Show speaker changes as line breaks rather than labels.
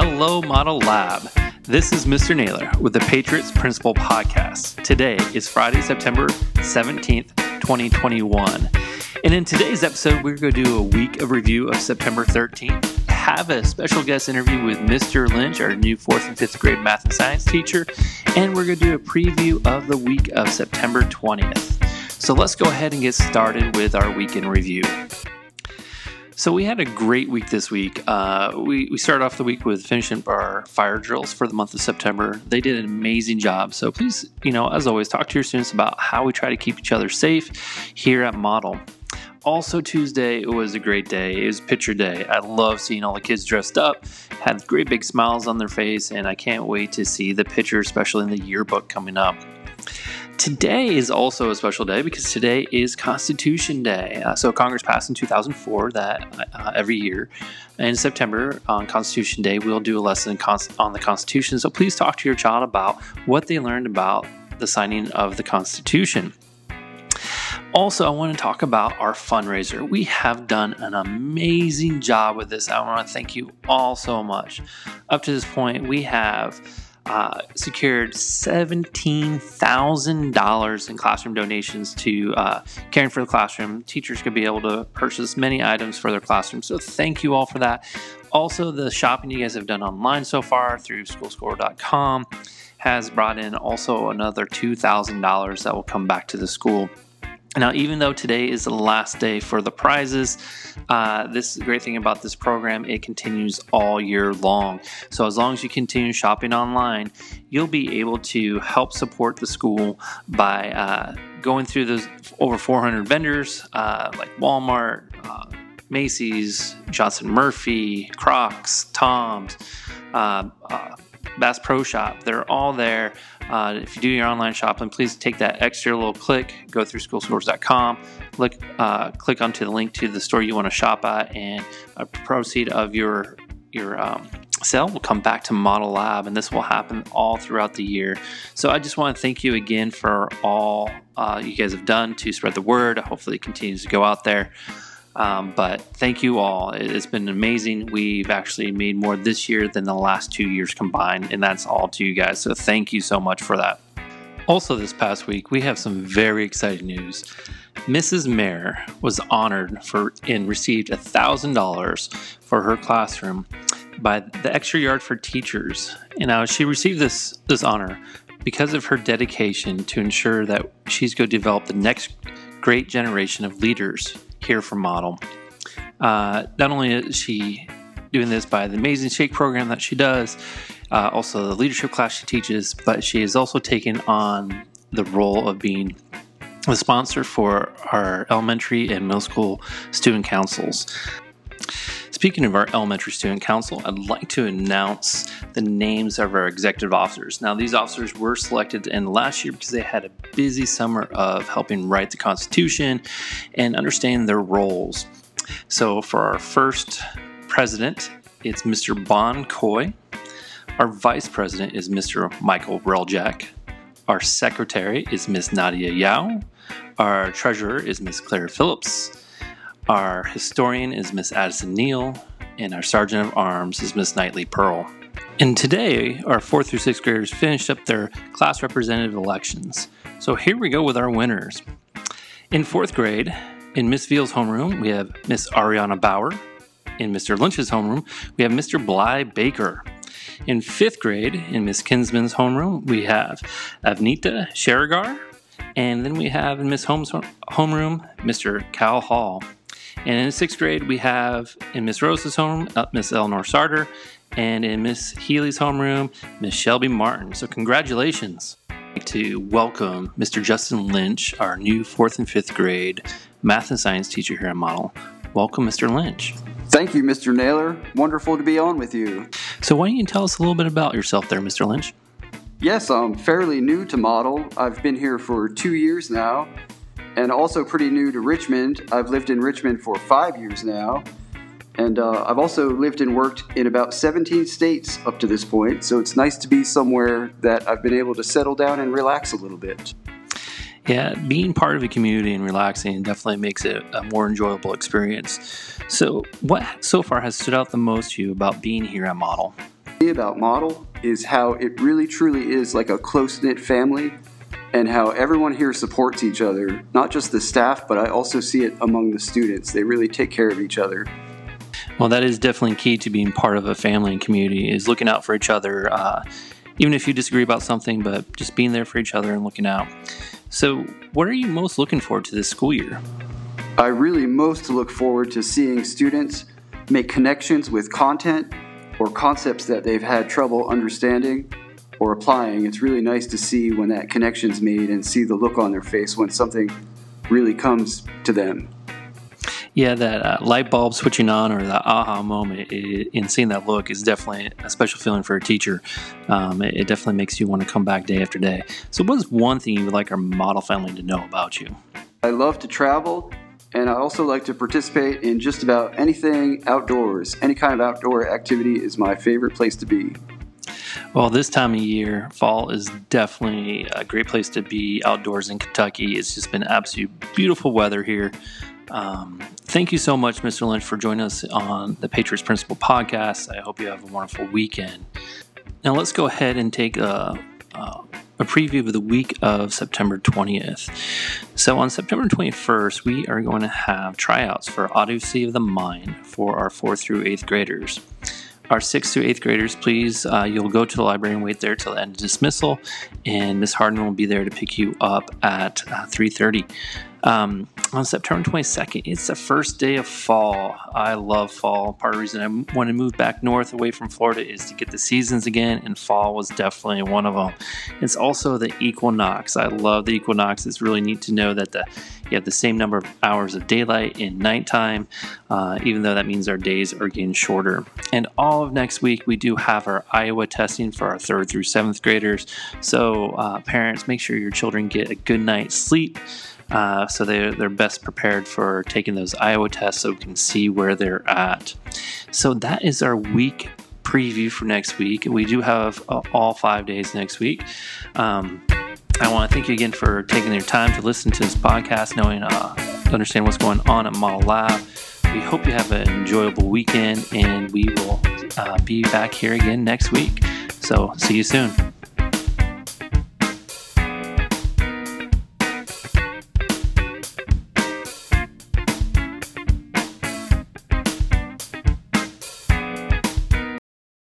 Hello, Model Lab. This is Mr. Naylor with the Patriots Principal Podcast. Today is Friday, September 17th, 2021. And in today's episode, we're going to do a week of review of September 13th. Have a special guest interview with Mr. Lynch, our new fourth and fifth grade math and science teacher. And we're going to do a preview of the week of September 20th. So let's go ahead and get started with our weekend review. So we had a great week this week. Uh, we, we started off the week with finishing our fire drills for the month of September. They did an amazing job. So please, you know, as always, talk to your students about how we try to keep each other safe here at Model. Also, Tuesday it was a great day. It was picture day. I love seeing all the kids dressed up, had great big smiles on their face, and I can't wait to see the picture, especially in the yearbook coming up. Today is also a special day because today is Constitution Day. Uh, so Congress passed in 2004 that uh, every year in September on Constitution Day we'll do a lesson on the Constitution. So please talk to your child about what they learned about the signing of the Constitution. Also, I want to talk about our fundraiser. We have done an amazing job with this. I want to thank you all so much. Up to this point, we have uh, secured $17,000 in classroom donations to uh, Caring for the Classroom. Teachers could be able to purchase many items for their classroom. So, thank you all for that. Also, the shopping you guys have done online so far through schoolstore.com has brought in also another $2,000 that will come back to the school. Now, even though today is the last day for the prizes, uh, this great thing about this program, it continues all year long. So, as long as you continue shopping online, you'll be able to help support the school by uh, going through those over 400 vendors uh, like Walmart, uh, Macy's, Johnston Murphy, Crocs, Tom's. Bass Pro Shop. They're all there. Uh, if you do your online shopping, please take that extra little click, go through schoolstore.com, look, uh, click onto the link to the store you want to shop at, and a proceed of your your um, sale will come back to Model Lab, and this will happen all throughout the year. So I just want to thank you again for all uh, you guys have done to spread the word. Hopefully, it continues to go out there. Um, but thank you all. It's been amazing. We've actually made more this year than the last two years combined, and that's all to you guys. So thank you so much for that. Also, this past week, we have some very exciting news. Mrs. Mayer was honored for and received $1,000 for her classroom by the Extra Yard for Teachers. And now she received this, this honor because of her dedication to ensure that she's going to develop the next great generation of leaders here from Model. Uh, not only is she doing this by the Amazing Shake program that she does, uh, also the leadership class she teaches, but she has also taken on the role of being the sponsor for our elementary and middle school student councils. Speaking of our elementary student council, I'd like to announce the names of our executive officers. Now, these officers were selected in last year because they had a busy summer of helping write the Constitution and understand their roles. So, for our first president, it's Mr. Bon Coy. Our vice president is Mr. Michael Reljak. Our secretary is Ms. Nadia Yao. Our treasurer is Ms. Claire Phillips. Our historian is Miss Addison Neal, and our sergeant of arms is Miss Knightley Pearl. And today, our fourth through sixth graders finished up their class representative elections. So here we go with our winners. In fourth grade, in Miss Veal's homeroom, we have Miss Ariana Bauer. In Mr. Lynch's homeroom, we have Mr. Bly Baker. In fifth grade, in Miss Kinsman's homeroom, we have Avnita Sherigar. And then we have in Miss Holmes' homeroom, Mr. Cal Hall. And in sixth grade, we have in Miss Rose's home, uh, Miss Eleanor Sarter, and in Miss Healy's homeroom, Miss Shelby Martin. So, congratulations. I'd like to welcome Mr. Justin Lynch, our new fourth and fifth grade math and science teacher here at Model. Welcome, Mr. Lynch.
Thank you, Mr. Naylor. Wonderful to be on with you.
So, why don't you tell us a little bit about yourself there, Mr. Lynch?
Yes, I'm fairly new to Model. I've been here for two years now, and also pretty new to Richmond. I've lived in Richmond for five years now, and uh, I've also lived and worked in about 17 states up to this point, so it's nice to be somewhere that I've been able to settle down and relax a little bit.
Yeah, being part of a community and relaxing definitely makes it a more enjoyable experience. So, what so far has stood out the most to you about being here at Model?
about Model is how it really truly is like a close knit family and how everyone here supports each other, not just the staff, but I also see it among the students. They really take care of each other.
Well, that is definitely key to being part of a family and community is looking out for each other, uh, even if you disagree about something, but just being there for each other and looking out. So, what are you most looking forward to this school year?
I really most look forward to seeing students make connections with content or concepts that they've had trouble understanding or applying. It's really nice to see when that connection's made and see the look on their face when something really comes to them.
Yeah, that uh, light bulb switching on or the aha moment it, in seeing that look is definitely a special feeling for a teacher. Um, it, it, definitely makes you want to come back day after day. So, what is one thing you would like our model family to know about you?
I love to travel, and I also like to participate in just about anything outdoors. Any kind of outdoor activity is my favorite place to be.
Well, this time of year, fall is definitely a great place to be outdoors in Kentucky. It's just been absolute beautiful weather here. Um, thank you so much, Mr. Lynch, for joining us on the Patriots Principal podcast. I hope you have a wonderful weekend. Now, let's go ahead and take a, a, a preview of the week of September 20th. So, on September 21st, we are going to have tryouts for Odyssey of the Mind for our fourth through eighth graders our sixth to eighth graders, please, uh, you'll go to the library and wait there till the end of dismissal, and Miss Harden will be there to pick you up at uh, 3.30. Um, on September 22nd, it's the first day of fall. I love fall. Part of the reason I want to move back north away from Florida is to get the seasons again, and fall was definitely one of them. It's also the equinox. I love the equinox. It's really neat to know that the you have the same number of hours of daylight in nighttime, uh, even though that means our days are getting shorter. And all of next week, we do have our Iowa testing for our third through seventh graders. So, uh, parents, make sure your children get a good night's sleep. Uh, so they're, they're best prepared for taking those Iowa tests so we can see where they're at. So that is our week preview for next week. We do have uh, all five days next week. Um, I want to thank you again for taking your time to listen to this podcast, knowing, uh, understand what's going on at Model Lab. We hope you have an enjoyable weekend, and we will uh, be back here again next week. So, see you soon.